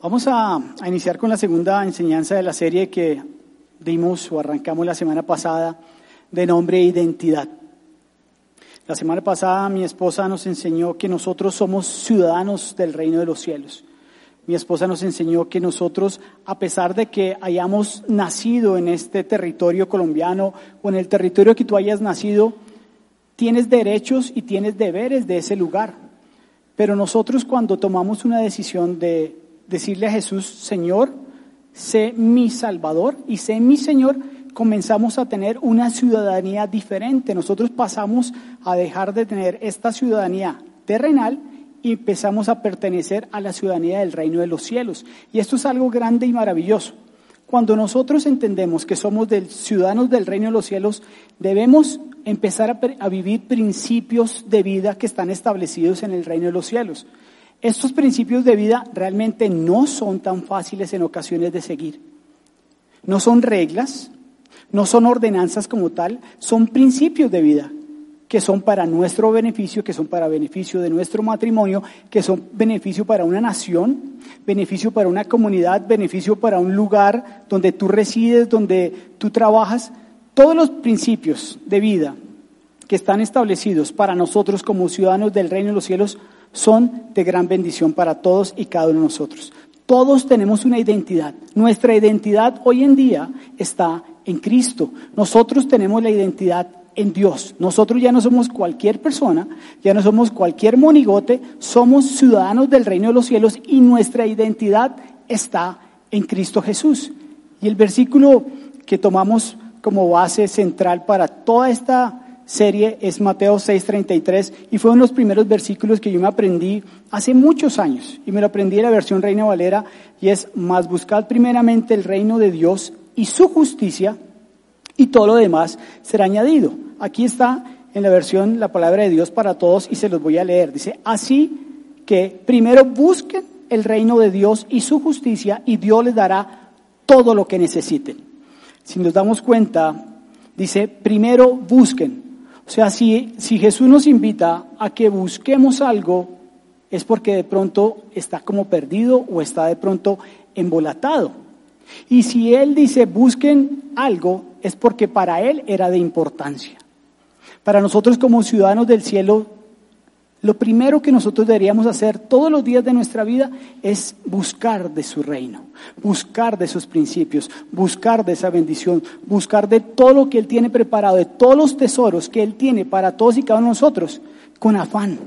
Vamos a, a, iniciar con la segunda enseñanza de la serie que dimos o arrancamos la semana pasada de nombre identidad. La semana pasada mi esposa nos enseñó que nosotros somos ciudadanos del reino de los cielos. Mi esposa nos enseñó que nosotros, a pesar de que hayamos nacido en este territorio colombiano o en el territorio que tú hayas nacido, tienes derechos y tienes deberes de ese lugar. Pero nosotros cuando tomamos una decisión de decirle a Jesús, Señor, sé mi Salvador y sé mi Señor, comenzamos a tener una ciudadanía diferente. Nosotros pasamos a dejar de tener esta ciudadanía terrenal y empezamos a pertenecer a la ciudadanía del reino de los cielos. Y esto es algo grande y maravilloso. Cuando nosotros entendemos que somos del, ciudadanos del reino de los cielos, debemos empezar a, a vivir principios de vida que están establecidos en el reino de los cielos. Estos principios de vida realmente no son tan fáciles en ocasiones de seguir. No son reglas, no son ordenanzas como tal, son principios de vida que son para nuestro beneficio, que son para beneficio de nuestro matrimonio, que son beneficio para una nación, beneficio para una comunidad, beneficio para un lugar donde tú resides, donde tú trabajas. Todos los principios de vida que están establecidos para nosotros como ciudadanos del reino de los cielos son de gran bendición para todos y cada uno de nosotros. Todos tenemos una identidad. Nuestra identidad hoy en día está en Cristo. Nosotros tenemos la identidad en Dios. Nosotros ya no somos cualquier persona, ya no somos cualquier monigote, somos ciudadanos del reino de los cielos y nuestra identidad está en Cristo Jesús. Y el versículo que tomamos como base central para toda esta serie es Mateo 6:33 y fue uno de los primeros versículos que yo me aprendí hace muchos años y me lo aprendí en la versión Reina Valera y es, más buscad primeramente el reino de Dios y su justicia y todo lo demás será añadido. Aquí está en la versión la palabra de Dios para todos y se los voy a leer. Dice, así que primero busquen el reino de Dios y su justicia y Dios les dará todo lo que necesiten. Si nos damos cuenta, dice, primero busquen. O sea, si, si Jesús nos invita a que busquemos algo, es porque de pronto está como perdido o está de pronto embolatado. Y si Él dice busquen algo, es porque para Él era de importancia. Para nosotros como ciudadanos del cielo, lo primero que nosotros deberíamos hacer todos los días de nuestra vida es buscar de su reino, buscar de sus principios, buscar de esa bendición, buscar de todo lo que Él tiene preparado, de todos los tesoros que Él tiene para todos y cada uno de nosotros, con afán,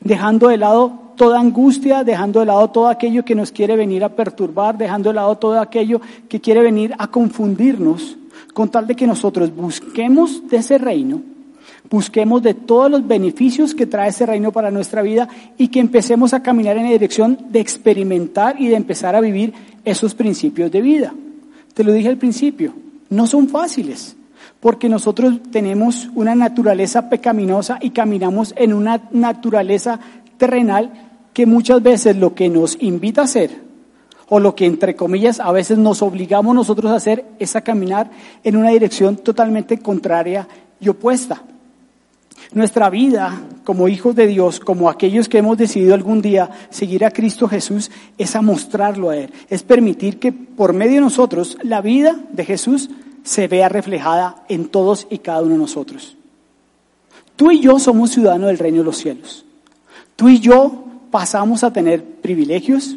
dejando de lado toda angustia, dejando de lado todo aquello que nos quiere venir a perturbar, dejando de lado todo aquello que quiere venir a confundirnos, con tal de que nosotros busquemos de ese reino Busquemos de todos los beneficios que trae ese reino para nuestra vida y que empecemos a caminar en la dirección de experimentar y de empezar a vivir esos principios de vida. Te lo dije al principio, no son fáciles, porque nosotros tenemos una naturaleza pecaminosa y caminamos en una naturaleza terrenal que muchas veces lo que nos invita a hacer, o lo que entre comillas a veces nos obligamos nosotros a hacer, es a caminar en una dirección totalmente contraria y opuesta. Nuestra vida como hijos de Dios, como aquellos que hemos decidido algún día seguir a Cristo Jesús, es a mostrarlo a Él, es permitir que por medio de nosotros la vida de Jesús se vea reflejada en todos y cada uno de nosotros. Tú y yo somos ciudadanos del reino de los cielos. Tú y yo pasamos a tener privilegios,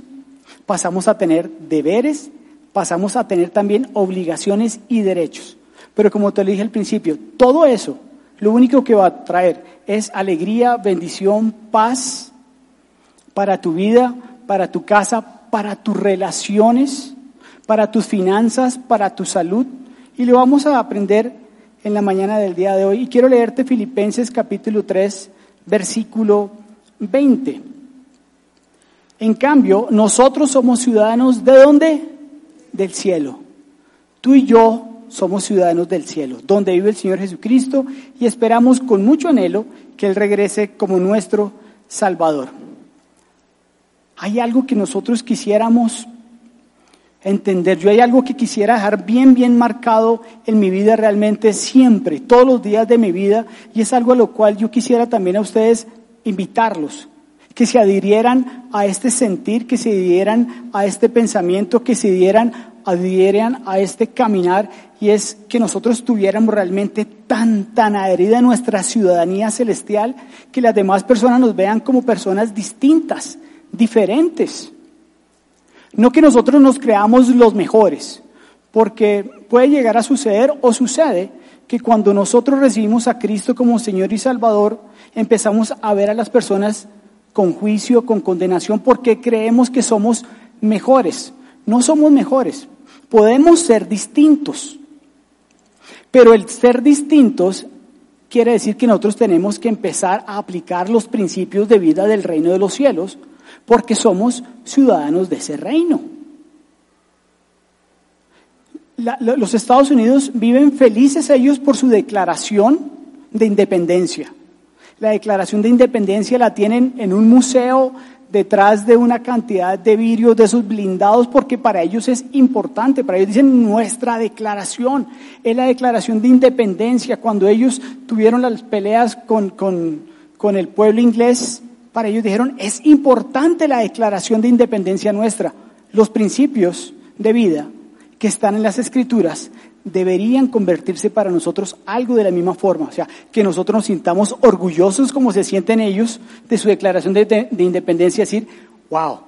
pasamos a tener deberes, pasamos a tener también obligaciones y derechos. Pero como te lo dije al principio, todo eso lo único que va a traer es alegría, bendición, paz para tu vida, para tu casa, para tus relaciones, para tus finanzas, para tu salud. Y lo vamos a aprender en la mañana del día de hoy. Y quiero leerte Filipenses capítulo 3, versículo 20. En cambio, nosotros somos ciudadanos de dónde? Del cielo. Tú y yo somos ciudadanos del cielo, donde vive el Señor Jesucristo y esperamos con mucho anhelo que Él regrese como nuestro Salvador. Hay algo que nosotros quisiéramos entender, yo hay algo que quisiera dejar bien, bien marcado en mi vida realmente siempre, todos los días de mi vida, y es algo a lo cual yo quisiera también a ustedes invitarlos, que se adhirieran a este sentir, que se adhirieran a este pensamiento, que se adhieran, adhieran a este caminar, y es que nosotros tuviéramos realmente tan, tan adherida nuestra ciudadanía celestial, que las demás personas nos vean como personas distintas, diferentes. No que nosotros nos creamos los mejores, porque puede llegar a suceder o sucede que cuando nosotros recibimos a Cristo como Señor y Salvador, empezamos a ver a las personas con juicio, con condenación, porque creemos que somos mejores. No somos mejores, podemos ser distintos. Pero el ser distintos quiere decir que nosotros tenemos que empezar a aplicar los principios de vida del reino de los cielos, porque somos ciudadanos de ese reino. los Estados Unidos viven felices ellos por su declaración de independencia. La declaración de independencia la tienen en un museo detrás de una cantidad de vidrios de esos blindados porque para ellos es importante, para ellos dicen nuestra declaración, es la declaración de independencia. Cuando ellos tuvieron las peleas con, con, con el pueblo inglés, para ellos dijeron es importante la declaración de independencia nuestra. Los principios de vida que están en las escrituras deberían convertirse para nosotros algo de la misma forma, o sea, que nosotros nos sintamos orgullosos como se sienten ellos de su declaración de, independencia, decir, wow,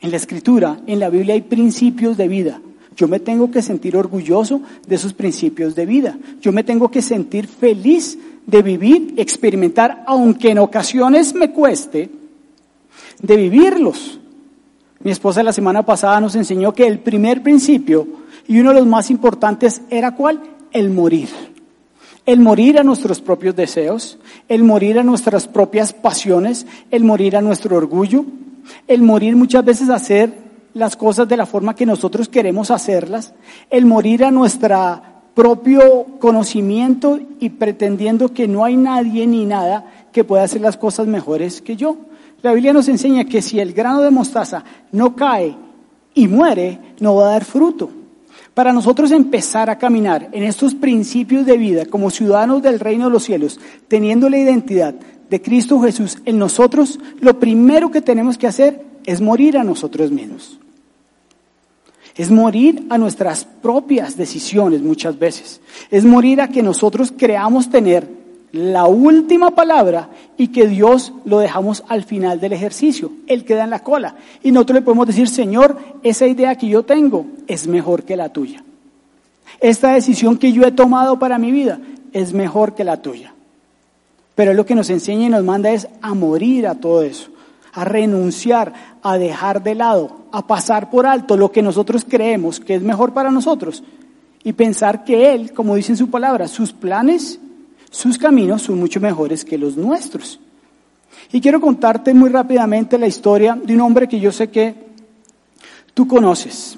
en la escritura, en la Biblia hay principios de vida. Yo me tengo que sentir orgulloso de esos principios de vida. Yo me tengo que sentir feliz de vivir, experimentar, aunque en ocasiones me cueste, de vivirlos. Mi esposa la semana pasada nos enseñó que el primer principio y uno de los más importantes era cuál? El morir. El morir a nuestros propios deseos, el morir a nuestras propias pasiones, el morir a nuestro orgullo, el morir muchas veces a hacer las cosas de la forma que nosotros queremos hacerlas, el morir a nuestro propio conocimiento y pretendiendo que no hay nadie ni nada que pueda hacer las cosas mejores que yo. La Biblia nos enseña que si el grano de mostaza no cae y muere, no va a dar fruto. Para nosotros empezar a caminar en estos principios de vida como ciudadanos del reino de los cielos, teniendo la identidad de Cristo Jesús en nosotros, lo primero que tenemos que hacer es morir a nosotros mismos. Es morir a nuestras propias decisiones muchas veces. Es morir a que nosotros creamos tener la última palabra y que Dios lo dejamos al final del ejercicio. Él queda en la cola. Y nosotros le podemos decir, Señor, esa idea que yo tengo es mejor que la tuya. Esta decisión que yo he tomado para mi vida es mejor que la tuya. Pero lo que nos enseña y nos manda es a morir a todo eso, a renunciar, a dejar de lado, a pasar por alto lo que nosotros creemos que es mejor para nosotros y pensar que Él, como dice en su palabra, sus planes sus caminos son mucho mejores que los nuestros. Y quiero contarte muy rápidamente la historia de un hombre que yo sé que tú conoces,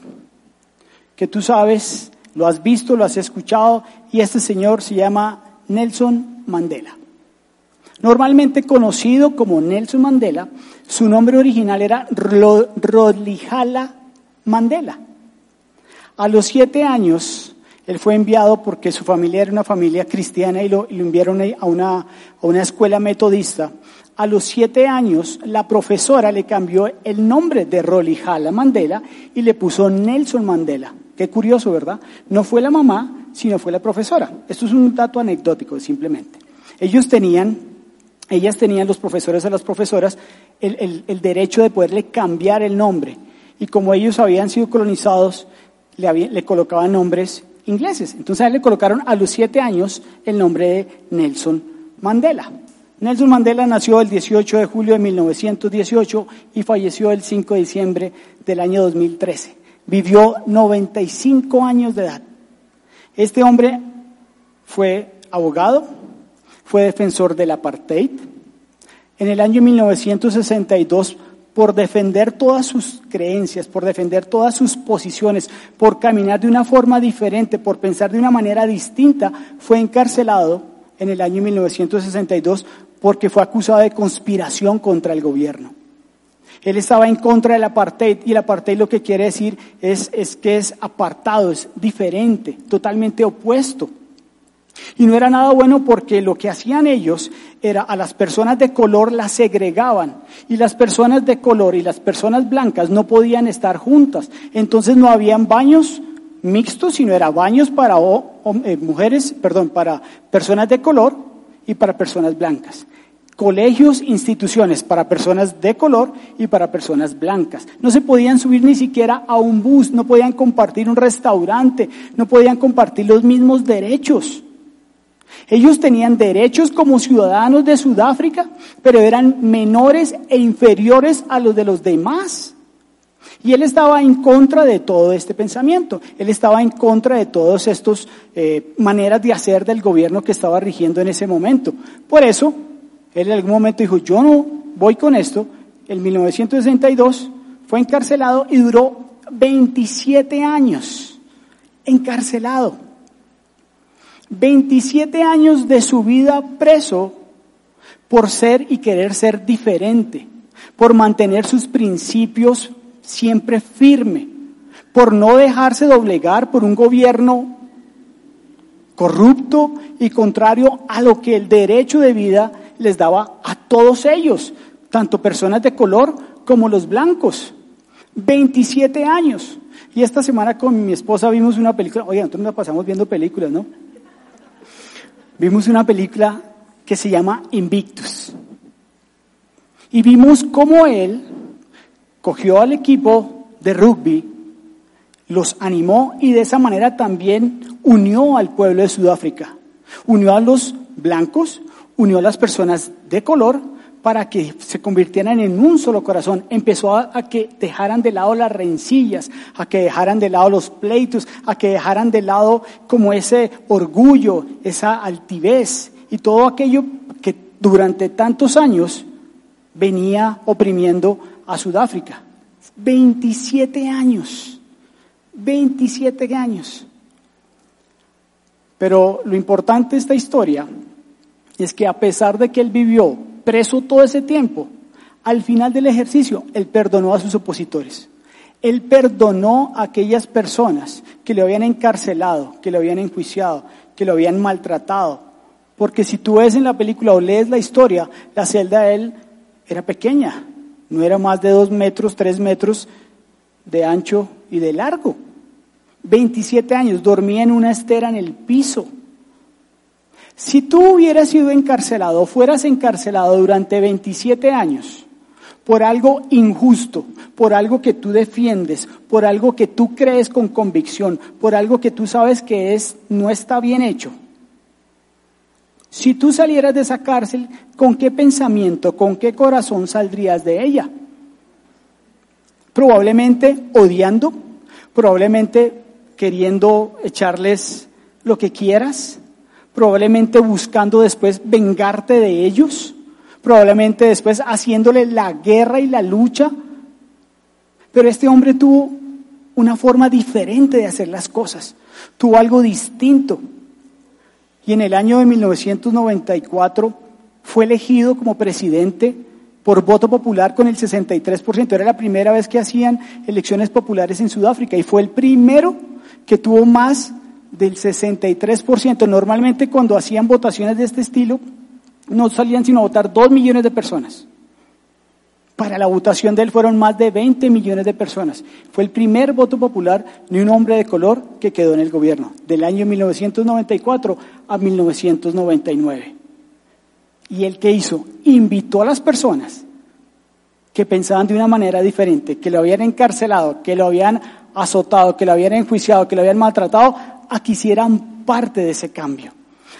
que tú sabes, lo has visto, lo has escuchado, y este señor se llama Nelson Mandela. Normalmente conocido como Nelson Mandela, su nombre original era Rodlijala Mandela. A los siete años, él fue enviado porque su familia era una familia cristiana y lo, enviaron a una, a una escuela metodista. A los siete años, la profesora le cambió el nombre de Rolijala Mandela y le puso Nelson Mandela. Qué curioso, ¿verdad? No fue la mamá, sino fue la profesora. Esto es un dato anecdótico, simplemente. Ellos tenían, ellas tenían, los profesores a las profesoras, el, derecho de poderle cambiar el nombre. Y como ellos habían sido colonizados, le, le colocaban nombres ingleses. Entonces le colocaron a los siete años el nombre de Nelson Mandela. Nelson Mandela nació el 18 de julio de 1918 y falleció el 5 de diciembre del año 2013. Vivió 95 años de edad. Este hombre fue abogado, fue defensor del apartheid. En el año 1962 por defender todas sus creencias, por defender todas sus posiciones, por caminar de una forma diferente, por pensar de una manera distinta, fue encarcelado en el año 1962 porque fue acusado de conspiración contra el gobierno. Él estaba en contra del apartheid y el apartheid lo que quiere decir es, es que es apartado, es diferente, totalmente opuesto. Y no era nada bueno porque lo que hacían ellos era a las personas de color las segregaban y las personas de color y las personas blancas no podían estar juntas. Entonces no habían baños mixtos, sino era baños para eh, mujeres, perdón, para personas de color y para personas blancas. Colegios, instituciones para personas de color y para personas blancas. No se podían subir ni siquiera a un bus, no podían compartir un restaurante, no podían compartir los mismos derechos. Ellos tenían derechos como ciudadanos de Sudáfrica, pero eran menores e inferiores a los de los demás. Y él estaba en contra de todo este pensamiento, él estaba en contra de todas estas eh, maneras de hacer del gobierno que estaba rigiendo en ese momento. Por eso, él en algún momento dijo, yo no voy con esto. En 1962 fue encarcelado y duró 27 años encarcelado. 27 años de su vida preso por ser y querer ser diferente, por mantener sus principios siempre firme, por no dejarse doblegar por un gobierno corrupto y contrario a lo que el derecho de vida les daba a todos ellos, tanto personas de color como los blancos. 27 años. Y esta semana con mi esposa vimos una película, oye, nosotros nos pasamos viendo películas, ¿no? Vimos una película que se llama Invictus. Y vimos cómo él cogió al equipo de rugby, los animó y de esa manera también unió al pueblo de Sudáfrica. Unió a los blancos, unió a las personas de color para que se convirtieran en un solo corazón. Empezó a, que dejaran de lado las rencillas, a que dejaran de lado los pleitos, a que dejaran de lado como ese orgullo, esa altivez y todo aquello que durante tantos años venía oprimiendo a Sudáfrica. 27 años, 27 años. Pero lo importante de esta historia es que a pesar de que él vivió preso todo ese tiempo, al final del ejercicio, él perdonó a sus opositores. Él perdonó a aquellas personas que le habían encarcelado, que le habían enjuiciado, que lo habían maltratado. Porque si tú ves en la película o lees la historia, la celda de él era pequeña, no era más de dos metros, tres metros de ancho y de largo. 27 años, dormía en una estera en el piso. Si tú hubieras sido encarcelado fueras encarcelado durante 27 años por algo injusto, por algo que tú defiendes, por algo que tú crees con convicción, por algo que tú sabes que es no está bien hecho. Si tú salieras de esa cárcel, ¿con qué pensamiento, con qué corazón saldrías de ella? Probablemente odiando, probablemente queriendo echarles lo que quieras, probablemente buscando después vengarte de ellos, probablemente después haciéndole la guerra y la lucha. Pero este hombre tuvo una forma diferente de hacer las cosas, tuvo algo distinto. Y en el año de 1994 fue elegido como presidente por voto popular con el 63%. Era la primera vez que hacían elecciones populares en Sudáfrica y fue el primero que tuvo más del 63%. Normalmente cuando hacían votaciones de este estilo, no salían sino a votar dos millones de personas. Para la votación de él fueron más de 20 millones de personas. Fue el primer voto popular de un hombre de color que quedó en el gobierno, del año 1994 a 1999. ¿Y él qué hizo? Invitó a las personas que pensaban de una manera diferente, que lo habían encarcelado, que lo habían azotado, que lo habían enjuiciado, que lo habían maltratado, a que hicieran parte de ese cambio,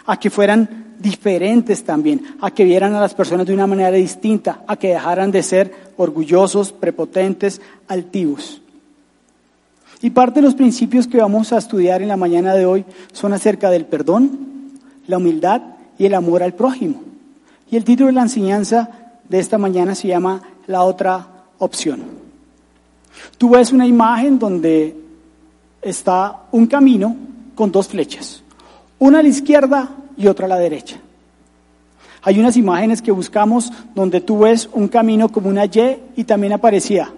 a que fueran diferentes también, a que vieran a las personas de una manera distinta, a que dejaran de ser orgullosos, prepotentes, altivos. Y parte de los principios que vamos a estudiar en la mañana de hoy son acerca del perdón, la humildad y el amor al prójimo. Y el título de la enseñanza de esta mañana se llama La otra opción. Tú ves una imagen donde está un camino con dos flechas, una a la izquierda y otra a la derecha. Hay unas imágenes que buscamos donde tú ves un camino como una Y y también aparecía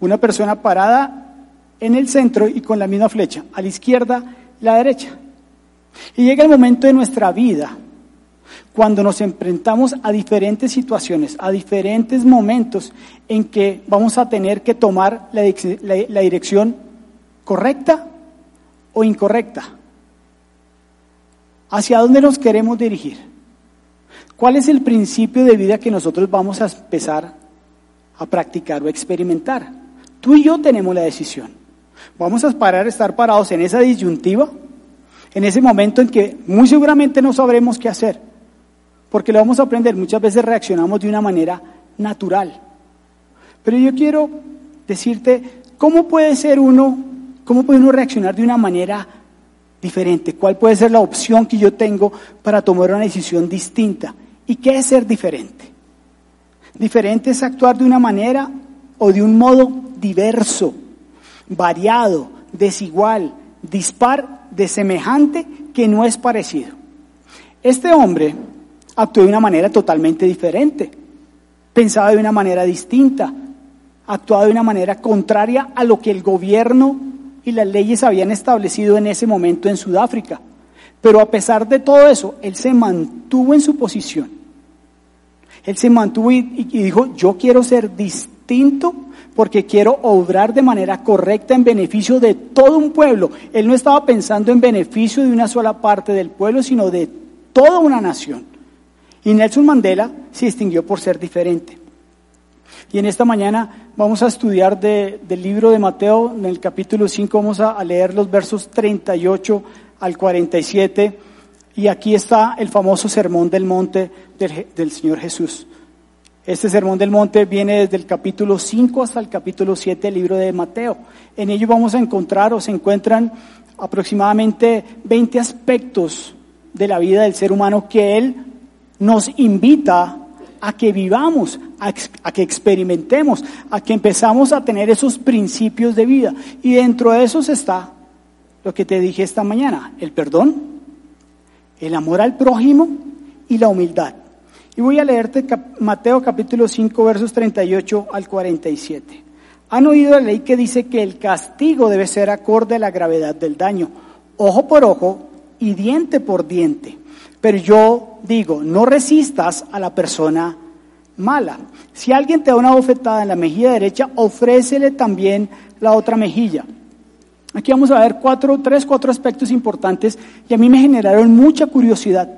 una persona parada en el centro y con la misma flecha, a la izquierda y la derecha. Y llega el momento de nuestra vida cuando nos enfrentamos a diferentes situaciones, a diferentes momentos en que vamos a tener que tomar la, la dirección correcta o incorrecta. ¿Hacia dónde nos queremos dirigir? ¿Cuál es el principio de vida que nosotros vamos a empezar a practicar o experimentar? Tú y yo tenemos la decisión. Vamos a parar, estar parados en esa disyuntiva, en ese momento en que muy seguramente no sabremos qué hacer, porque lo vamos a aprender. Muchas veces reaccionamos de una manera natural. Pero yo quiero decirte, ¿cómo puede ser uno, cómo puede uno reaccionar de una manera diferente? ¿Cuál puede ser la opción que yo tengo para tomar una decisión distinta? ¿Y qué es ser diferente? Diferente es actuar de una manera o de un modo diverso, variado, desigual, dispar, de semejante que no es parecido. Este hombre actuó de una manera totalmente diferente, pensaba de una manera distinta, actuaba de una manera contraria a lo que el gobierno y las leyes habían establecido en ese momento en Sudáfrica. Pero a pesar de todo eso, él se mantuvo en su posición. Él se mantuvo y, dijo, yo quiero ser distinto porque quiero obrar de manera correcta en beneficio de todo un pueblo. Él no estaba pensando en beneficio de una sola parte del pueblo, sino de toda una nación. Y Nelson Mandela se distinguió por ser diferente. Y en esta mañana vamos a estudiar del libro de Mateo, en el capítulo 5 vamos a, leer los versos 38 al 47. Y aquí está el famoso sermón del monte del, Señor Jesús. Este sermón del monte viene desde el capítulo 5 hasta el capítulo 7 del libro de Mateo. En ello vamos a encontrar o se encuentran aproximadamente 20 aspectos de la vida del ser humano que Él nos invita a que vivamos, a, que experimentemos, a que empezamos a tener esos principios de vida. Y dentro de esos está lo que te dije esta mañana, el perdón, el amor al prójimo y la humildad. Y voy a leerte Mateo capítulo 5 versos 38 al 47. Han oído la ley que dice que el castigo debe ser acorde a la gravedad del daño, ojo por ojo y diente por diente. Pero yo digo, no resistas a la persona mala. Si alguien te da una bofetada en la mejilla derecha, ofrécele también la otra mejilla. Aquí vamos a ver cuatro, tres, cuatro aspectos importantes y a mí me generaron mucha curiosidad.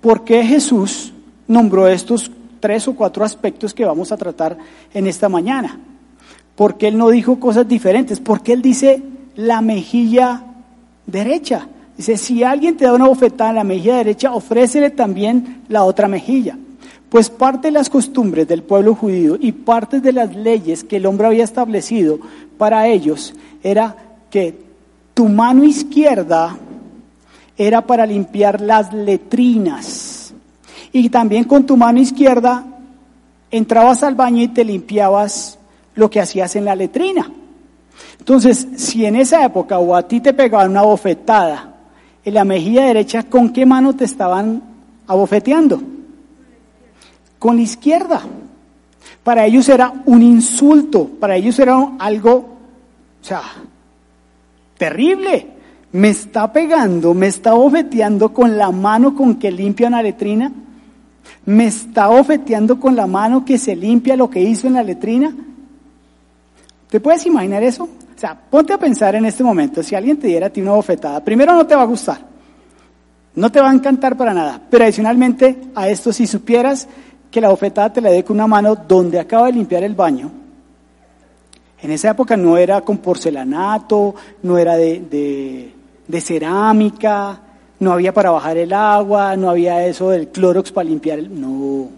¿Por qué Jesús nombró estos tres o cuatro aspectos que vamos a tratar en esta mañana? ¿Por qué Él no dijo cosas diferentes? ¿Por qué Él dice la mejilla derecha? Dice, si alguien te da una bofetada en la mejilla derecha, ofrécele también la otra mejilla. Pues parte de las costumbres del pueblo judío y parte de las leyes que el hombre había establecido para ellos era que tu mano izquierda era para limpiar las letrinas. Y también con tu mano izquierda entrabas al baño y te limpiabas lo que hacías en la letrina. Entonces, si en esa época o a ti te pegaban una bofetada en la mejilla derecha, ¿con qué mano te estaban abofeteando? Con la izquierda. Para ellos era un insulto, para ellos era algo, o sea, terrible. Me está pegando, me está bofeteando con la mano con que limpia una letrina. Me está bofeteando con la mano que se limpia lo que hizo en la letrina. ¿Te puedes imaginar eso? O sea, ponte a pensar en este momento, si alguien te diera a ti una bofetada, primero no te va a gustar, no te va a encantar para nada, pero adicionalmente a esto, si supieras que la bofetada te la dé con una mano donde acaba de limpiar el baño, en esa época no era con porcelanato, no era de, de, cerámica, no había para bajar el agua, no había eso del clorox para limpiar el... No,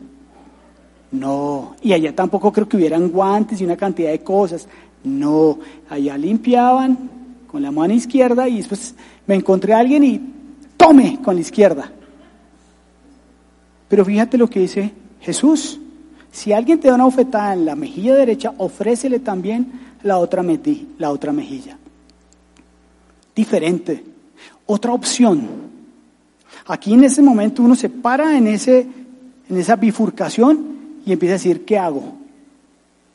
no. Y allá tampoco creo que hubieran guantes y una cantidad de cosas. No, allá limpiaban con la mano izquierda y después me encontré a alguien y tome con la izquierda. Pero fíjate lo que dice Jesús. Si alguien te da una bofetada en la mejilla derecha, ofrécele también la otra, la otra mejilla. Diferente. Otra opción. Aquí en ese momento uno se para en, ese, en esa bifurcación y empieza a decir, ¿qué hago?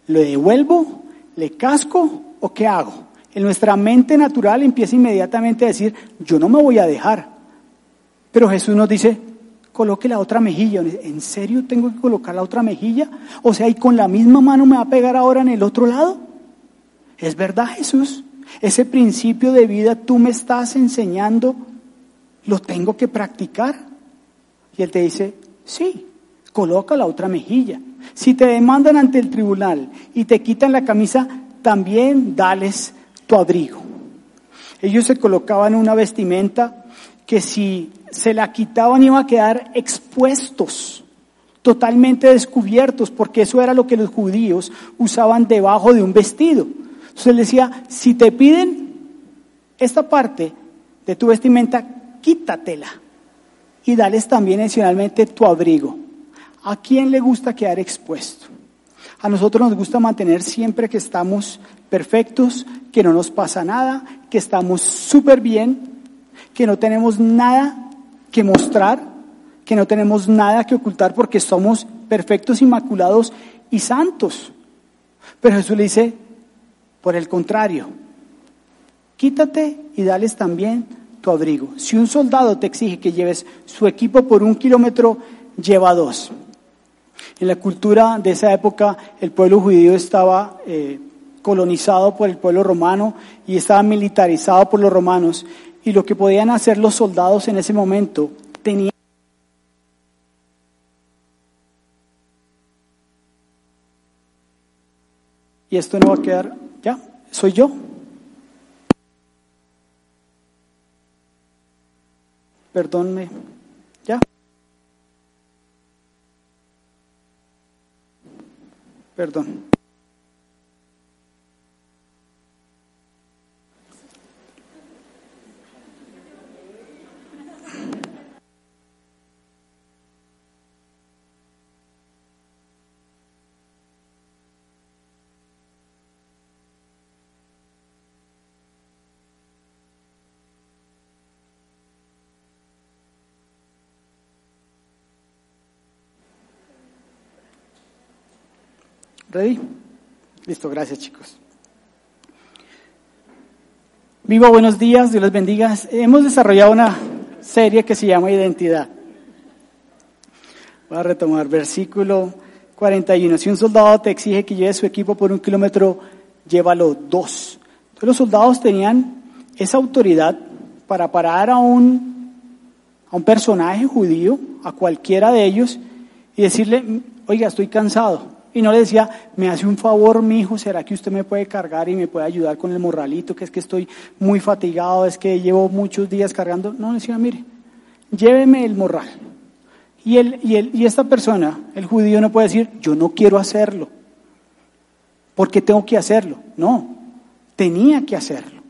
¿Le devuelvo? ¿Le casco? ¿O qué hago? En nuestra mente natural empieza inmediatamente a decir, yo no me voy a dejar. Pero Jesús nos dice, coloque la otra mejilla. ¿En serio tengo que colocar la otra mejilla? O sea, ¿y con la misma mano me va a pegar ahora en el otro lado? ¿Es verdad, Jesús? Ese principio de vida tú me estás enseñando, ¿lo tengo que practicar? Y él te dice, sí, coloca la otra mejilla. Si te demandan ante el tribunal y te quitan la camisa, también dales tu abrigo. Ellos se colocaban una vestimenta que si se la quitaban iban a quedar expuestos, totalmente descubiertos, porque eso era lo que los judíos usaban debajo de un vestido. Entonces él decía, si te piden esta parte de tu vestimenta, quítatela y dales también adicionalmente tu abrigo. ¿A quién le gusta quedar expuesto? A nosotros nos gusta mantener siempre que estamos perfectos, que no nos pasa nada, que estamos súper bien, que no tenemos nada que mostrar, que no tenemos nada que ocultar porque somos perfectos, inmaculados y santos. Pero Jesús le dice, por el contrario, quítate y dales también tu abrigo. Si un soldado te exige que lleves su equipo por un kilómetro, lleva dos. En la cultura de esa época, el pueblo judío estaba eh, colonizado por el pueblo romano y estaba militarizado por los romanos. Y lo que podían hacer los soldados en ese momento tenían y esto no va a quedar ¿Ya? ¿Soy yo? Perdónme. ¿Ya? Perdón. ¿Ready? Listo, gracias chicos. Viva, buenos días, Dios les bendiga. Hemos desarrollado una serie que se llama Identidad. Voy a retomar versículo 41. Si un soldado te exige que lleve su equipo por un kilómetro, llévalo dos. Entonces los soldados tenían esa autoridad para parar a un, a un personaje judío, a cualquiera de ellos, y decirle, oiga, estoy cansado, y no le decía, me hace un favor, mi hijo, ¿será que usted me puede cargar y me puede ayudar con el morralito? Que es que estoy muy fatigado, es que llevo muchos días cargando. No, le decía, mire, lléveme el morral. Y, él, y, él, y esta persona, el judío, no puede decir, yo no quiero hacerlo. porque tengo que hacerlo? No, tenía que hacerlo.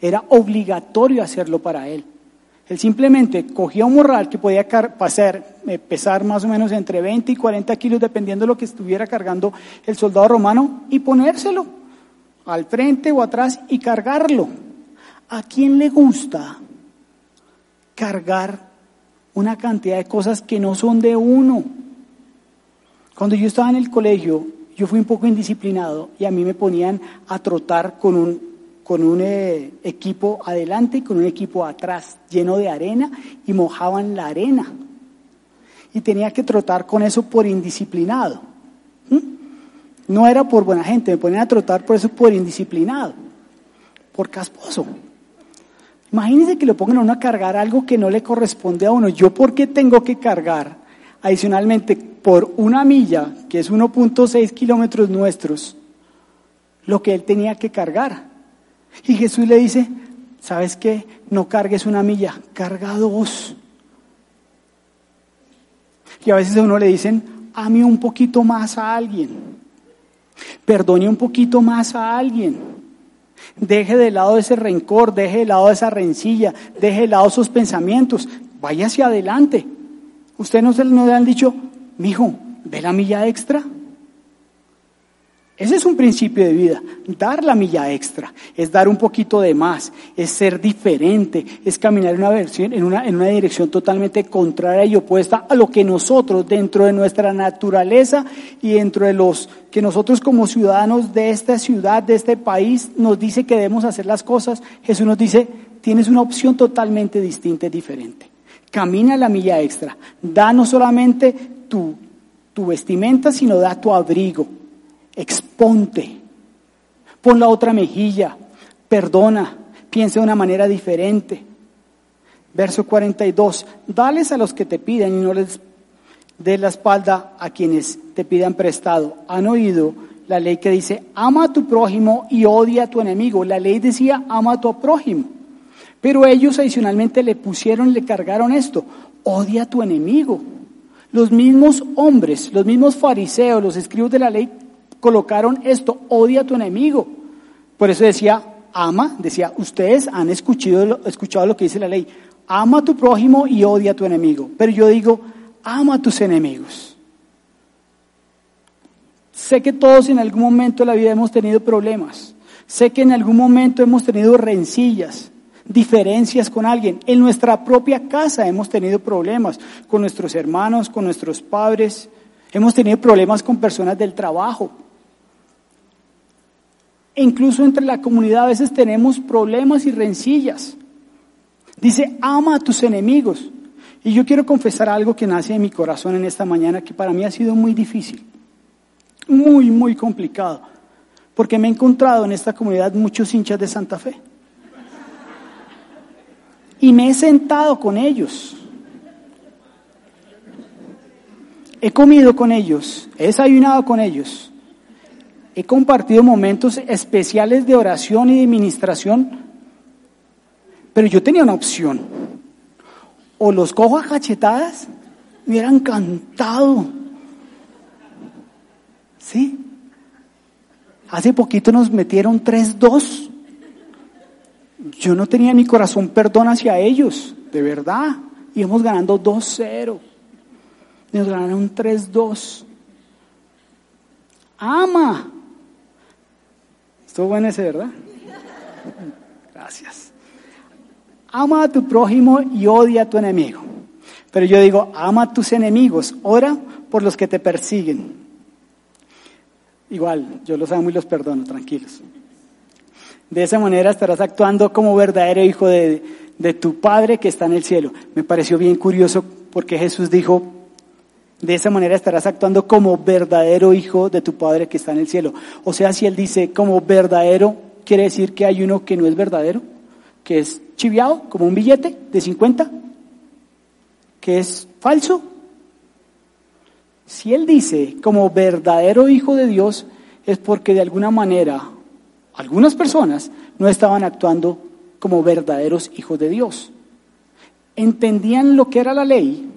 Era obligatorio hacerlo para él. Él simplemente cogía un morral que podía pasar, eh, pesar más o menos entre 20 y 40 kilos, dependiendo de lo que estuviera cargando el soldado romano, y ponérselo al frente o atrás y cargarlo. ¿A quién le gusta cargar una cantidad de cosas que no son de uno? Cuando yo estaba en el colegio, yo fui un poco indisciplinado y a mí me ponían a trotar con un con un eh, equipo adelante y con un equipo atrás, lleno de arena, y mojaban la arena. Y tenía que trotar con eso por indisciplinado. No era por buena gente, me ponían a trotar por eso por indisciplinado, por casposo. Imagínense que le pongan a uno a cargar algo que no le corresponde a uno. ¿Yo por qué tengo que cargar adicionalmente por una milla, que es 1.6 kilómetros nuestros, lo que él tenía que cargar? Y Jesús le dice, ¿sabes qué? No cargues una milla, carga dos. Y a veces a uno le dicen, ame un poquito más a alguien, perdone un poquito más a alguien. Deje de lado ese rencor, deje de lado esa rencilla, deje de lado esos pensamientos, vaya hacia adelante. Usted no se le han dicho, mijo, ve la milla extra. Ese es un principio de vida, dar la milla extra, es dar un poquito de más, es ser diferente, es caminar en una, versión, en una, en una dirección totalmente contraria y opuesta a lo que nosotros dentro de nuestra naturaleza y dentro de los que nosotros como ciudadanos de esta ciudad, de este país, nos dice que debemos hacer las cosas, Jesús nos dice, tienes una opción totalmente distinta y diferente. Camina la milla extra. Da no solamente tu, tu vestimenta, sino da tu abrigo. Exponte. Pon la otra mejilla. Perdona. Piensa de una manera diferente. Verso 42. Dales a los que te piden y no les des la espalda a quienes te pidan prestado. Han oído la ley que dice, ama a tu prójimo y odia a tu enemigo. La ley decía, ama a tu prójimo. Pero ellos adicionalmente le pusieron, le cargaron esto, odia a tu enemigo. Los mismos hombres, los mismos fariseos, los escribos de la ley, colocaron esto, odia a tu enemigo. Por eso decía, ama, decía, ustedes han escuchado, escuchado lo que dice la ley, ama a tu prójimo y odia a tu enemigo. Pero yo digo, ama a tus enemigos. Sé que todos en algún momento de la vida hemos tenido problemas. Sé que en algún momento hemos tenido rencillas, diferencias con alguien. En nuestra propia casa hemos tenido problemas con nuestros hermanos, con nuestros padres. Hemos tenido problemas con personas del trabajo. Incluso entre la comunidad a veces tenemos problemas y rencillas. Dice, ama a tus enemigos. Y yo quiero confesar algo que nace en mi corazón en esta mañana que para mí ha sido muy difícil muy, muy complicado, porque me he encontrado en esta comunidad muchos hinchas de Santa Fe. Y me he sentado con ellos. He comido con ellos, he desayunado con ellos, he compartido momentos especiales de oración y de administración, pero yo tenía una opción. O los cojo a cachetadas, me hubieran cantado ¿Sí? Hace poquito nos metieron 3-2. Yo no tenía mi corazón perdón hacia ellos, de verdad. Íbamos ganando 2-0. Nos ganaron 3-2. Ama. Estuvo bueno ese, ¿verdad? Gracias. Ama a tu prójimo y odia a tu enemigo. Pero yo digo, ama a tus enemigos, ora por los que te persiguen. Igual, yo los amo y los perdono, tranquilos. De esa manera estarás actuando como verdadero hijo de, de tu Padre que está en el cielo. Me pareció bien curioso porque Jesús dijo, de esa manera estarás actuando como verdadero hijo de tu Padre que está en el cielo. O sea, si Él dice como verdadero, quiere decir que hay uno que no es verdadero, que es chiviado, como un billete de 50, que es falso, si él dice como verdadero hijo de Dios, es porque de alguna manera algunas personas no estaban actuando como verdaderos hijos de Dios. Entendían lo que era la ley,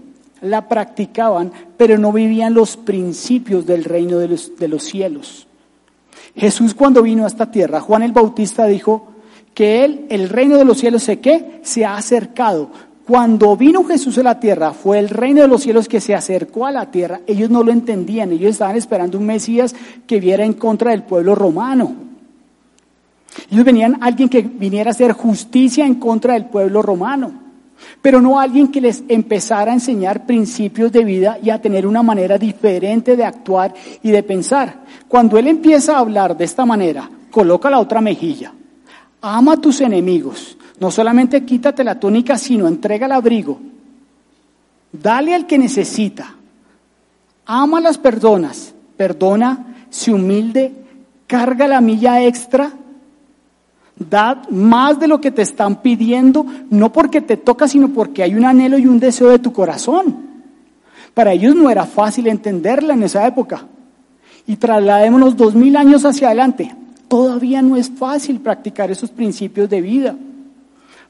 la practicaban, pero no vivían los principios del reino de los, de los cielos. Jesús cuando vino a esta tierra, Juan el Bautista dijo que él, el reino de los cielos, ¿se qué? Se ha acercado. Cuando vino Jesús a la tierra, fue el reino de los cielos que se acercó a la tierra. Ellos no lo entendían, ellos estaban esperando un Mesías que viera en contra del pueblo romano. Ellos venían alguien que viniera a hacer justicia en contra del pueblo romano, pero no alguien que les empezara a enseñar principios de vida y a tener una manera diferente de actuar y de pensar. Cuando él empieza a hablar de esta manera, coloca la otra mejilla, ama a tus enemigos, no solamente quítate la túnica, sino entrega el abrigo. Dale al que necesita. Ama a las personas. Perdona, se humilde, carga la milla extra. Da más de lo que te están pidiendo, no porque te toca, sino porque hay un anhelo y un deseo de tu corazón. Para ellos no era fácil entenderla en esa época. Y trasladémonos dos mil años hacia adelante. Todavía no es fácil practicar esos principios de vida.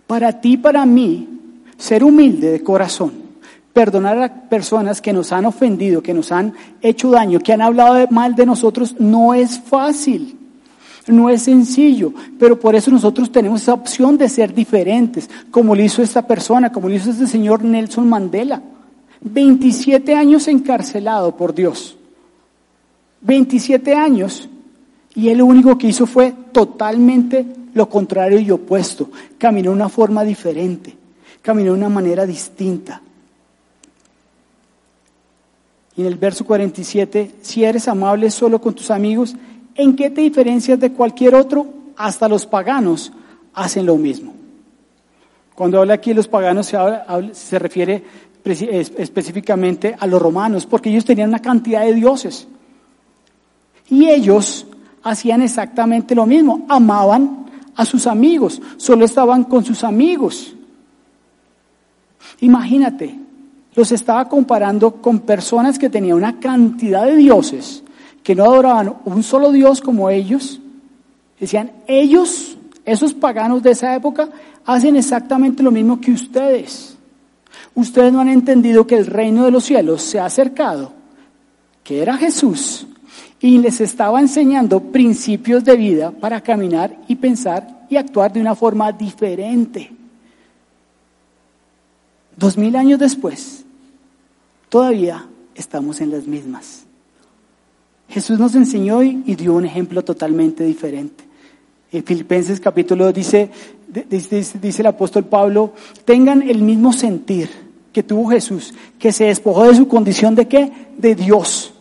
Para ti, para mí, ser humilde de corazón, perdonar a personas que nos han ofendido, que nos han hecho daño, que han hablado mal de nosotros, no es fácil. No es sencillo, pero por eso nosotros tenemos esa opción de ser diferentes, como lo hizo esta persona, como lo hizo este señor Nelson Mandela. 27 años encarcelado por Dios. 27 años. Y él lo único que hizo fue totalmente lo contrario y opuesto. Caminó de una forma diferente, caminó de una manera distinta. Y en el verso 47, si eres amable solo con tus amigos, ¿en qué te diferencias de cualquier otro? Hasta los paganos hacen lo mismo. Cuando habla aquí de los paganos se, se refiere específicamente a los romanos, porque ellos tenían una cantidad de dioses. Y ellos hacían exactamente lo mismo, amaban a sus amigos, solo estaban con sus amigos. Imagínate, los estaba comparando con personas que tenían una cantidad de dioses, que no adoraban un solo Dios como ellos. Decían, ellos, esos paganos de esa época, hacen exactamente lo mismo que ustedes. Ustedes no han entendido que el reino de los cielos se ha acercado, que era Jesús, y les estaba enseñando principios de vida para caminar y pensar y actuar de una forma diferente. Dos mil años después, todavía estamos en las mismas. Jesús nos enseñó y dio un ejemplo totalmente diferente. En Filipenses capítulo 2 dice, dice, el apóstol Pablo, tengan el mismo sentir que tuvo Jesús, que se despojó de su condición de qué? De Dios.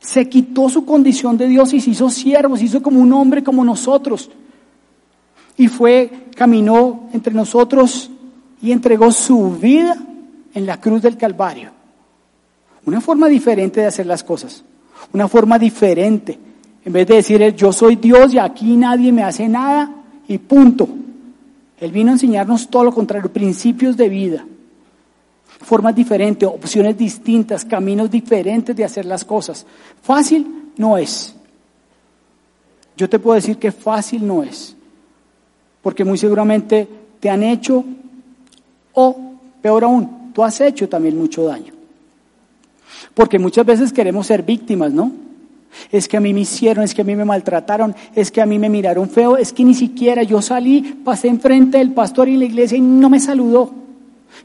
Se quitó su condición de Dios y se hizo siervo, se hizo como un hombre como nosotros. Y fue, caminó entre nosotros y entregó su vida en la cruz del Calvario. Una forma diferente de hacer las cosas, una forma diferente. En vez de decir, yo soy Dios y aquí nadie me hace nada y punto. Él vino a enseñarnos todo lo contrario, principios de vida, formas diferentes, opciones distintas, caminos diferentes de hacer las cosas. Fácil no es. Yo te puedo decir que fácil no es, porque muy seguramente te han hecho o, peor aún, tú has hecho también mucho daño. Porque muchas veces queremos ser víctimas, ¿no? Es que a mí me hicieron, es que a mí me maltrataron, es que a mí me miraron feo, es que ni siquiera yo salí, pasé enfrente del pastor y la iglesia y no me saludó.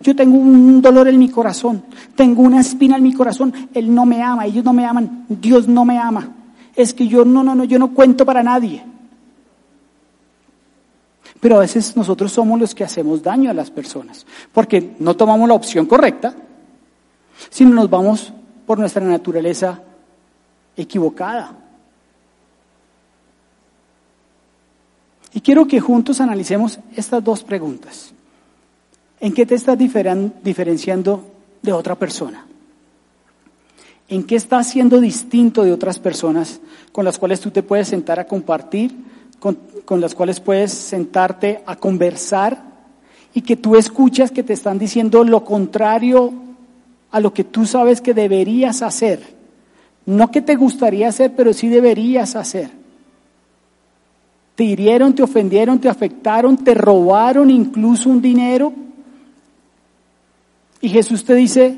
Yo tengo un dolor en mi corazón, tengo una espina en mi corazón, él no me ama, ellos no me aman, Dios no me ama. Es que yo no, no, no, yo no cuento para nadie. Pero a veces nosotros somos los que hacemos daño a las personas, porque no tomamos la opción correcta, sino nos vamos por nuestra naturaleza equivocada. Y quiero que juntos analicemos estas dos preguntas. ¿En qué te estás diferenciando de otra persona? ¿En qué estás siendo distinto de otras personas con las cuales tú te puedes sentar a compartir, con, con, las cuales puedes sentarte a conversar y que tú escuchas que te están diciendo lo contrario a lo que tú sabes que deberías hacer? No que te gustaría hacer, pero sí deberías hacer. Te hirieron, te ofendieron, te afectaron, te robaron incluso un dinero. Y Jesús te dice,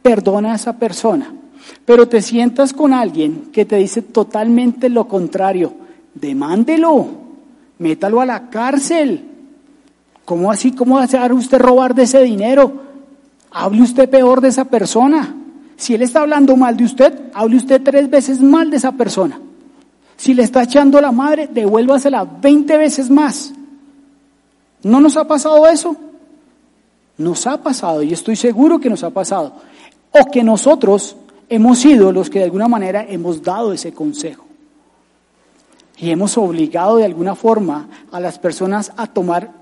perdona a esa persona. Pero te sientas con alguien que te dice totalmente lo contrario. Demándelo, métalo a la cárcel. ¿Cómo así? ¿Cómo va a usted robar de ese dinero? Hable usted peor de esa persona. Si él está hablando mal de usted, hable usted tres veces mal de esa persona. Si le está echando la madre, devuélvasela veinte veces más. ¿No nos ha pasado eso? Nos ha pasado y estoy seguro que nos ha pasado. O que nosotros hemos sido los que de alguna manera hemos dado ese consejo y hemos obligado de alguna forma a las personas a tomar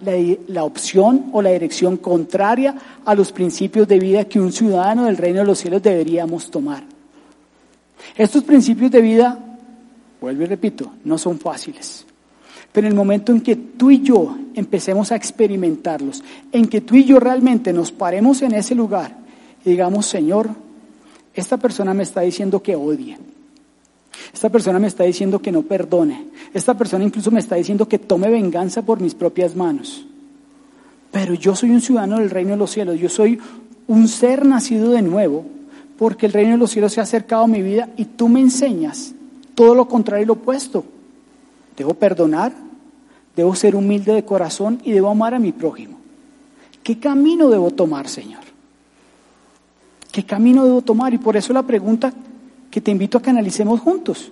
la, opción o la dirección contraria a los principios de vida que un ciudadano del reino de los cielos deberíamos tomar. Estos principios de vida, vuelvo y repito, no son fáciles. Pero en el momento en que tú y yo empecemos a experimentarlos, en que tú y yo realmente nos paremos en ese lugar y digamos, Señor, esta persona me está diciendo que odie esta persona me está diciendo que no perdone. Esta persona incluso me está diciendo que tome venganza por mis propias manos. Pero yo soy un ciudadano del reino de los cielos. Yo soy un ser nacido de nuevo porque el reino de los cielos se ha acercado a mi vida y tú me enseñas todo lo contrario y lo opuesto. Debo perdonar, debo ser humilde de corazón y debo amar a mi prójimo. ¿Qué camino debo tomar, Señor? ¿Qué camino debo tomar? Y por eso la pregunta que te invito a que analicemos juntos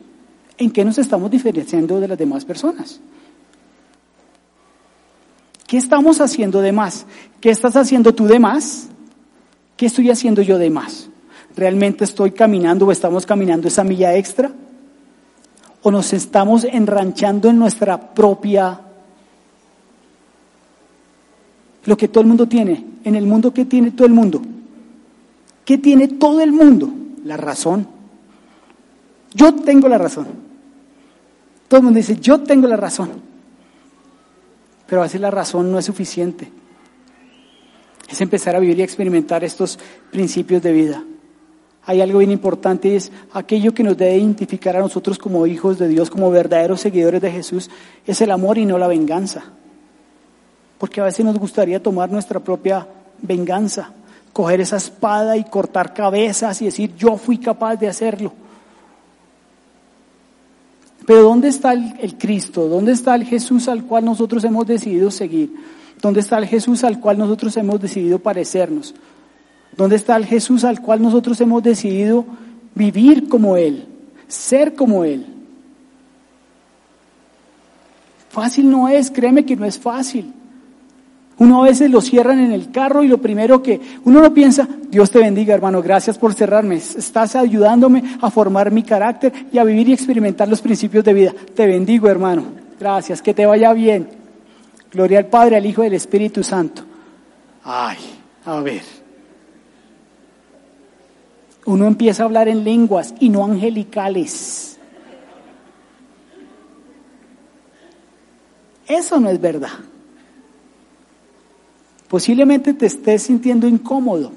en qué nos estamos diferenciando de las demás personas. ¿Qué estamos haciendo de más? ¿Qué estás haciendo tú de más? ¿Qué estoy haciendo yo de más? ¿Realmente estoy caminando o estamos caminando esa milla extra? ¿O nos estamos enranchando en nuestra propia lo que todo el mundo tiene. En el mundo, ¿qué tiene todo el mundo? ¿Qué tiene todo el mundo? La razón. Yo tengo la razón. Todo el mundo dice, yo tengo la razón. Pero a veces la razón no es suficiente. Es empezar a vivir y experimentar estos principios de vida. Hay algo bien importante y es aquello que nos debe identificar a nosotros como hijos de Dios, como verdaderos seguidores de Jesús, es el amor y no la venganza. Porque a veces nos gustaría tomar nuestra propia venganza, coger esa espada y cortar cabezas y decir, yo fui capaz de hacerlo. Pero ¿dónde está el, Cristo? ¿Dónde está el Jesús al cual nosotros hemos decidido seguir? ¿Dónde está el Jesús al cual nosotros hemos decidido parecernos? ¿Dónde está el Jesús al cual nosotros hemos decidido vivir como Él, ser como Él? Fácil no es, créeme que no es fácil. Uno a veces lo cierran en el carro y lo primero que uno no piensa, Dios te bendiga hermano, gracias por cerrarme, estás ayudándome a formar mi carácter y a vivir y experimentar los principios de vida. Te bendigo hermano, gracias, que te vaya bien. Gloria al Padre, al Hijo y al Espíritu Santo. Ay, a ver. Uno empieza a hablar en lenguas y no angelicales. Eso no es verdad. Posiblemente te estés sintiendo incómodo,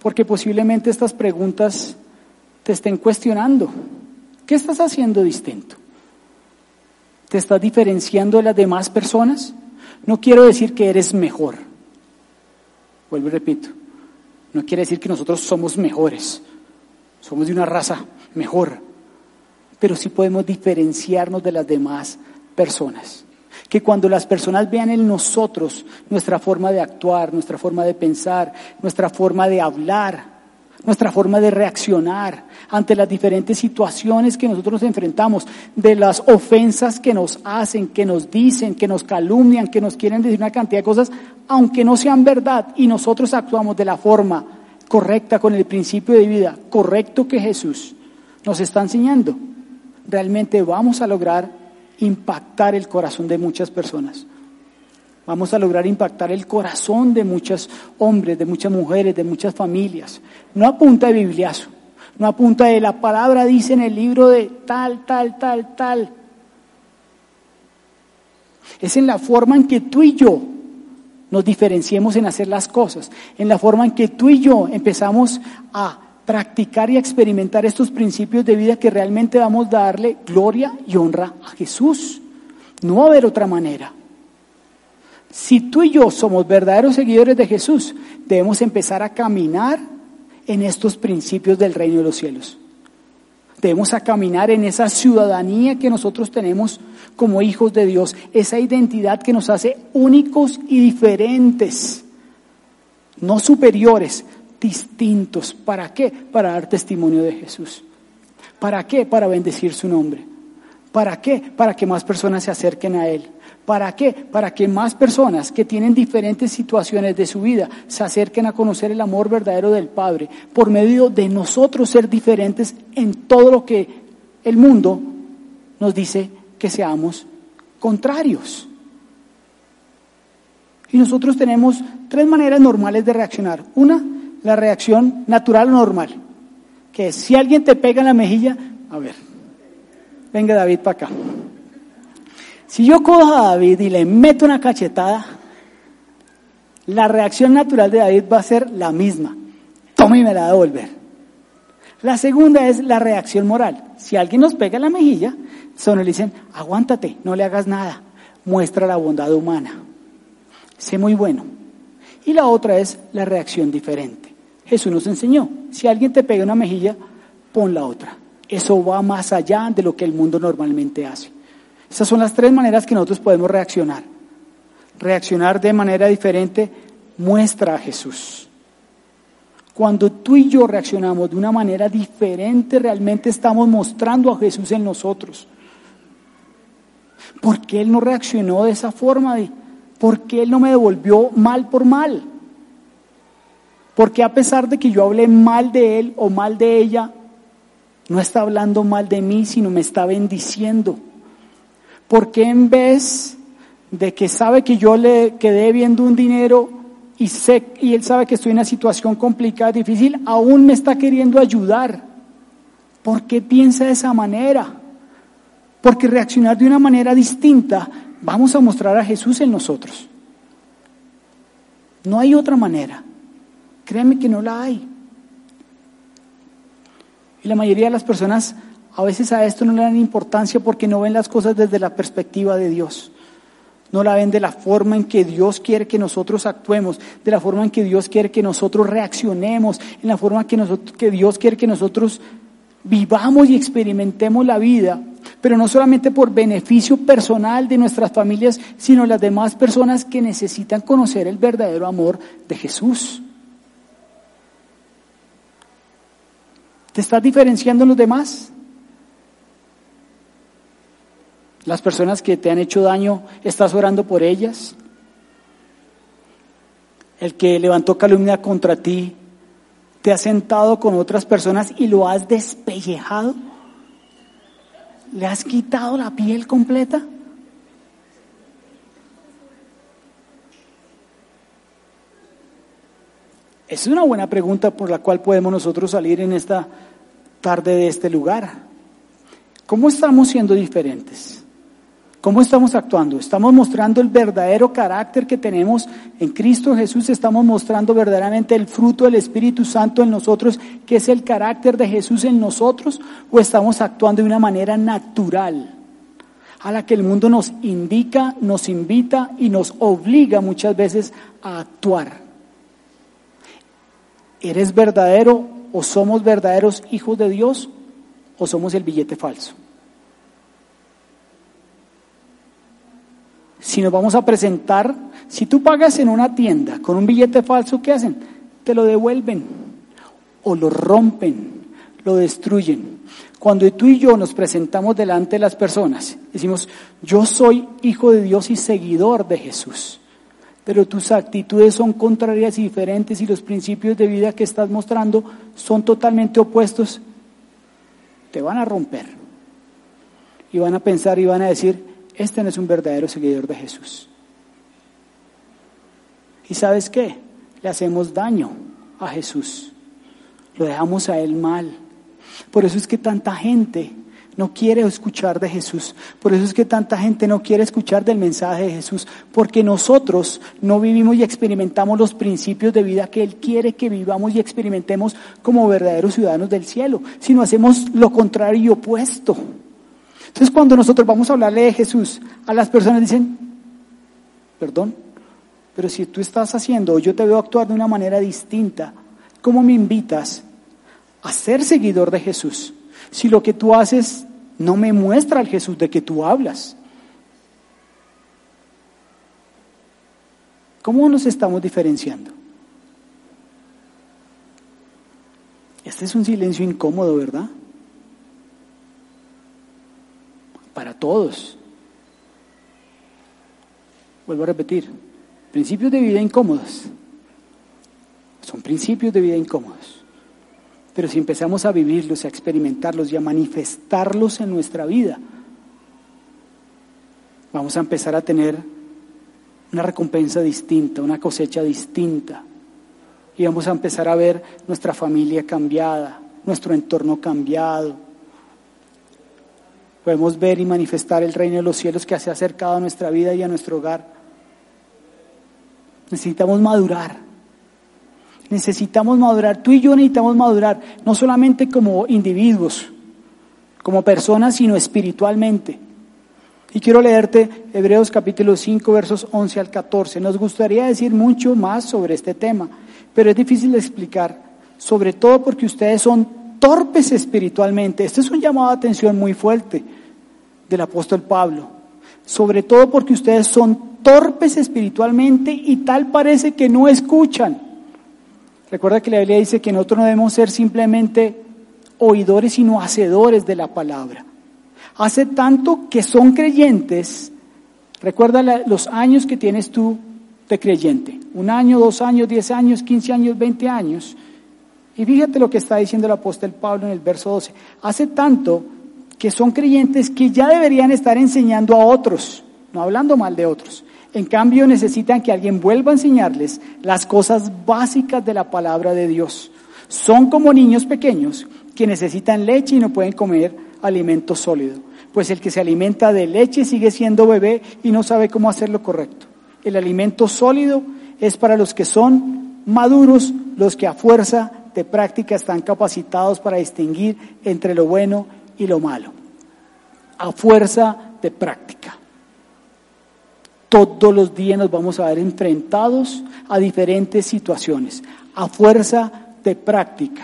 porque posiblemente estas preguntas te estén cuestionando. ¿Qué estás haciendo distinto? ¿Te estás diferenciando de las demás personas? No quiero decir que eres mejor. Vuelvo y repito. No quiere decir que nosotros somos mejores. Somos de una raza mejor. Pero sí podemos diferenciarnos de las demás personas que cuando las personas vean en nosotros nuestra forma de actuar, nuestra forma de pensar, nuestra forma de hablar, nuestra forma de reaccionar ante las diferentes situaciones que nosotros enfrentamos, de las ofensas que nos hacen, que nos dicen, que nos calumnian, que nos quieren decir una cantidad de cosas, aunque no sean verdad, y nosotros actuamos de la forma correcta, con el principio de vida correcto que Jesús nos está enseñando, realmente vamos a lograr impactar el corazón de muchas personas. Vamos a lograr impactar el corazón de muchos hombres, de muchas mujeres, de muchas familias. No a punta de bibliazo, no a punta de la palabra dice en el libro de tal, tal, tal, tal. Es en la forma en que tú y yo nos diferenciemos en hacer las cosas, en la forma en que tú y yo empezamos a practicar y experimentar estos principios de vida que realmente vamos a darle gloria y honra a Jesús. No va a haber otra manera. Si tú y yo somos verdaderos seguidores de Jesús, debemos empezar a caminar en estos principios del reino de los cielos. Debemos a caminar en esa ciudadanía que nosotros tenemos como hijos de Dios, esa identidad que nos hace únicos y diferentes, no superiores, distintos. ¿Para qué? Para dar testimonio de Jesús. ¿Para qué? Para bendecir su nombre. ¿Para qué? Para que más personas se acerquen a Él. ¿Para qué? Para que más personas que tienen diferentes situaciones de su vida se acerquen a conocer el amor verdadero del Padre por medio de nosotros ser diferentes en todo lo que el mundo nos dice que seamos contrarios. Y nosotros tenemos tres maneras normales de reaccionar. Una, la reacción natural o normal, que si alguien te pega en la mejilla, a ver, venga David para acá. Si yo cojo a David y le meto una cachetada, la reacción natural de David va a ser la misma. Toma y me la devolver. La segunda es la reacción moral. Si alguien nos pega en la mejilla, solo le dicen, aguántate, no le hagas nada, muestra la bondad humana. Sé muy bueno. Y la otra es la reacción diferente. Jesús nos enseñó, si alguien te pega una mejilla, pon la otra. Eso va más allá de lo que el mundo normalmente hace. Esas son las tres maneras que nosotros podemos reaccionar. Reaccionar de manera diferente muestra a Jesús. Cuando tú y yo reaccionamos de una manera diferente, realmente estamos mostrando a Jesús en nosotros. ¿Por qué Él no reaccionó de esa forma? ¿Por qué Él no me devolvió mal por mal? Porque a pesar de que yo hable mal de él o mal de ella, no está hablando mal de mí, sino me está bendiciendo. Porque en vez de que sabe que yo le quedé viendo un dinero y, sé, y él sabe que estoy en una situación complicada, difícil, aún me está queriendo ayudar. ¿Por qué piensa de esa manera? Porque reaccionar de una manera distinta, vamos a mostrar a Jesús en nosotros. No hay otra manera. Créeme que no la hay. Y la mayoría de las personas a veces a esto no le dan importancia porque no ven las cosas desde la perspectiva de Dios. No la ven de la forma en que Dios quiere que nosotros actuemos, de la forma en que Dios quiere que nosotros reaccionemos, en la forma que, nosotros, que Dios quiere que nosotros vivamos y experimentemos la vida, pero no solamente por beneficio personal de nuestras familias, sino las demás personas que necesitan conocer el verdadero amor de Jesús. ¿Te estás diferenciando en los demás? Las personas que te han hecho daño, ¿estás orando por ellas? El que levantó calumnia contra ti, ¿te has sentado con otras personas y lo has despellejado? ¿Le has quitado la piel completa? Es una buena pregunta por la cual podemos nosotros salir en esta tarde de este lugar. ¿Cómo estamos siendo diferentes? ¿Cómo estamos actuando? ¿Estamos mostrando el verdadero carácter que tenemos en Cristo Jesús? ¿Estamos mostrando verdaderamente el fruto del Espíritu Santo en nosotros, que es el carácter de Jesús en nosotros? ¿O estamos actuando de una manera natural, a la que el mundo nos indica, nos invita y nos obliga muchas veces a actuar? ¿Eres verdadero o somos verdaderos hijos de Dios o somos el billete falso? Si nos vamos a presentar, si tú pagas en una tienda con un billete falso, ¿qué hacen? Te lo devuelven o lo rompen, lo destruyen. Cuando tú y yo nos presentamos delante de las personas, decimos, yo soy hijo de Dios y seguidor de Jesús, pero tus actitudes son contrarias y diferentes y los principios de vida que estás mostrando son totalmente opuestos, te van a romper. Y van a pensar y van a decir, este no es un verdadero seguidor de Jesús. ¿Y sabes qué? Le hacemos daño a Jesús. Lo dejamos a Él mal. Por eso es que tanta gente no quiere escuchar de Jesús. Por eso es que tanta gente no quiere escuchar del mensaje de Jesús. Porque nosotros no vivimos y experimentamos los principios de vida que Él quiere que vivamos y experimentemos como verdaderos ciudadanos del cielo. Sino hacemos lo contrario y opuesto. Entonces cuando nosotros vamos a hablarle de Jesús, a las personas dicen, perdón, pero si tú estás haciendo yo te veo actuar de una manera distinta, ¿cómo me invitas a ser seguidor de Jesús? Si lo que tú haces no me muestra al Jesús de que tú hablas. ¿Cómo nos estamos diferenciando? Este es un silencio incómodo, ¿verdad? para todos. Vuelvo a repetir, principios de vida incómodos. Son principios de vida incómodos. Pero si empezamos a vivirlos, a experimentarlos y a manifestarlos en nuestra vida, vamos a empezar a tener una recompensa distinta, una cosecha distinta. Y vamos a empezar a ver nuestra familia cambiada, nuestro entorno cambiado, podemos ver y manifestar el reino de los cielos que se ha acercado a nuestra vida y a nuestro hogar. Necesitamos madurar. Necesitamos madurar. Tú y yo necesitamos madurar, no solamente como individuos, como personas, sino espiritualmente. Y quiero leerte Hebreos capítulo 5, versos 11 al 14. Nos gustaría decir mucho más sobre este tema, pero es difícil de explicar, sobre todo porque ustedes son torpes espiritualmente. Este es un llamado de atención muy fuerte del apóstol Pablo. Sobre todo porque ustedes son torpes espiritualmente y tal parece que no escuchan. Recuerda que la Biblia dice que nosotros no debemos ser simplemente oidores, sino hacedores de la palabra. Hace tanto que son creyentes. Recuerda los años que tienes tú de creyente. Un año, dos años, diez años, quince años, veinte años. Y fíjate lo que está diciendo el apóstol Pablo en el verso 12. Hace tanto que son creyentes que ya deberían estar enseñando a otros. no hablando mal de otros. En cambio, necesitan que alguien vuelva a enseñarles las cosas básicas de la palabra de Dios. Son como niños pequeños que necesitan leche y no pueden comer alimento sólido. Pues el que se alimenta de leche sigue siendo bebé y no sabe cómo hacer lo correcto. El alimento sólido es para los que son maduros, los que a fuerza de práctica están capacitados para distinguir entre lo bueno y lo malo. A fuerza de práctica. Todos los días nos vamos a ver enfrentados a diferentes situaciones, a fuerza de práctica.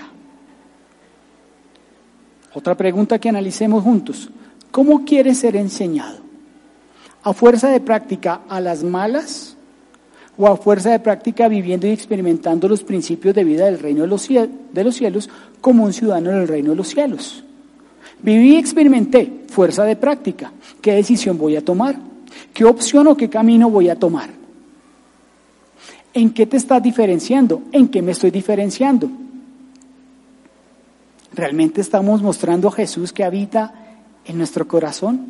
Otra pregunta que analicemos juntos. ¿Cómo quieres ser enseñado? ¿A fuerza de práctica a las malas? ¿O a fuerza de práctica viviendo y experimentando los principios de vida del reino de los, de los cielos como un ciudadano del reino de los cielos? Viví y experimenté, fuerza de práctica. ¿Qué decisión voy a tomar? ¿Qué opción o qué camino voy a tomar? ¿En qué te estás diferenciando? ¿En qué me estoy diferenciando? ¿Realmente estamos mostrando a Jesús que habita en nuestro corazón?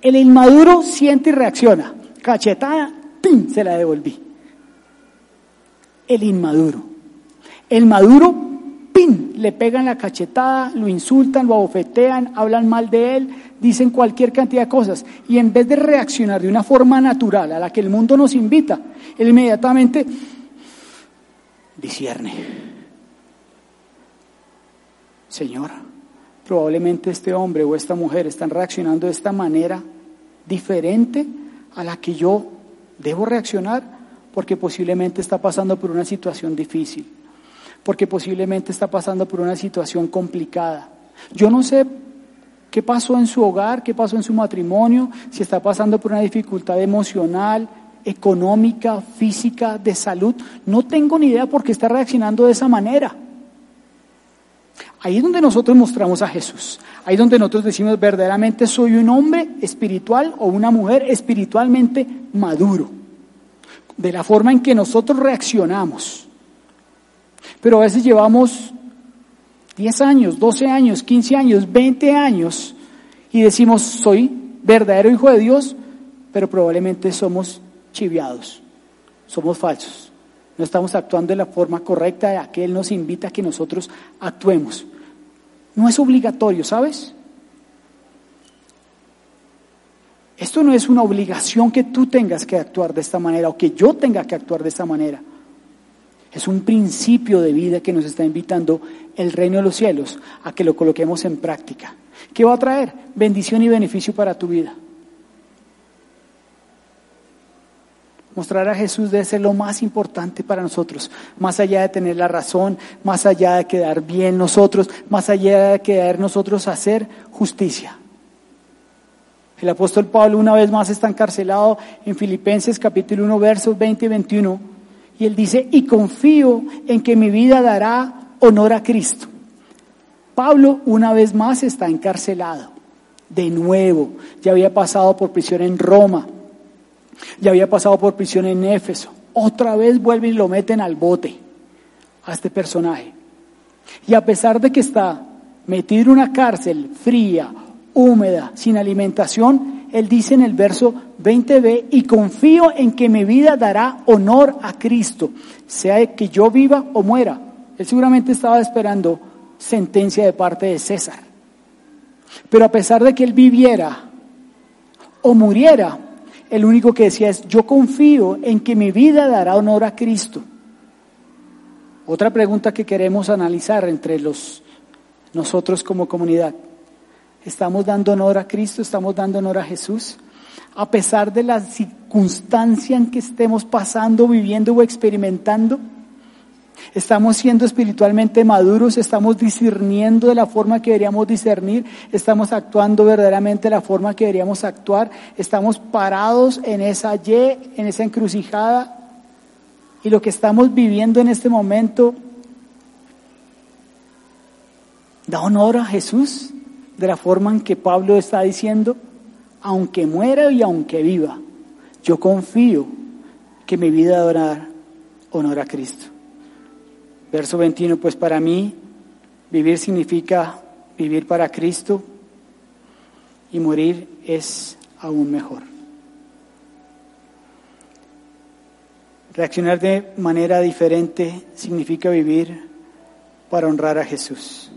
El inmaduro siente y reacciona. Cachetada, ¡pim! se la devolví. El inmaduro. El maduro, le pegan la cachetada, lo insultan, lo abofetean, hablan mal de él, dicen cualquier cantidad de cosas. Y en vez de reaccionar de una forma natural a la que el mundo nos invita, él inmediatamente discierne Señor, probablemente este hombre o esta mujer están reaccionando de esta manera diferente a la que yo debo reaccionar porque posiblemente está pasando por una situación difícil, porque posiblemente está pasando por una situación complicada. Yo no sé qué pasó en su hogar, qué pasó en su matrimonio, si está pasando por una dificultad emocional, económica, física, de salud. No tengo ni idea por qué está reaccionando de esa manera. Ahí es donde nosotros mostramos a Jesús. Ahí es donde nosotros decimos verdaderamente soy un hombre espiritual o una mujer espiritualmente maduro. De la forma en que nosotros reaccionamos. Pero a veces llevamos 10 años, 12 años, 15 años, 20 años y decimos soy verdadero hijo de Dios, pero probablemente somos chiviados, somos falsos. No estamos actuando de la forma correcta de que Él nos invita a que nosotros actuemos. No es obligatorio, ¿sabes? Esto no es una obligación que tú tengas que actuar de esta manera o que yo tenga que actuar de esta manera. Es un principio de vida que nos está invitando el reino de los cielos a que lo coloquemos en práctica. ¿Qué va a traer? Bendición y beneficio para tu vida. Mostrar a Jesús debe ser lo más importante para nosotros, más allá de tener la razón, más allá de quedar bien nosotros, más allá de quedar nosotros hacer justicia. El apóstol Pablo una vez más está encarcelado en Filipenses capítulo 1 versos 20 y 21 y él dice, y confío en que mi vida dará honor a Cristo. Pablo una vez más está encarcelado, de nuevo, ya había pasado por prisión en Roma, ya había pasado por prisión en Éfeso. Otra vez vuelve y lo meten al bote a este personaje. Y a pesar de que está metido en una cárcel fría, húmeda, sin alimentación, él dice en el verso 20b, y confío en que mi vida dará honor a Cristo, sea que yo viva o muera. Él seguramente estaba esperando sentencia de parte de César. Pero a pesar de que él viviera o muriera, el único que decía es, yo confío en que mi vida dará honor a Cristo. Otra pregunta que queremos analizar entre los, nosotros como comunidad. ¿Estamos dando honor a Cristo? ¿Estamos dando honor a Jesús? A pesar de la circunstancia en que estemos pasando, viviendo o experimentando. Estamos siendo espiritualmente maduros, estamos discerniendo de la forma que deberíamos discernir, estamos actuando verdaderamente de la forma que deberíamos actuar, estamos parados en esa Y, en esa encrucijada, y lo que estamos viviendo en este momento da honor a Jesús de la forma en que Pablo está diciendo, aunque muera y aunque viva, yo confío que mi vida dará honor a Cristo. Verso 21, pues para mí vivir significa vivir para Cristo y morir es aún mejor. Reaccionar de manera diferente significa vivir para honrar a Jesús.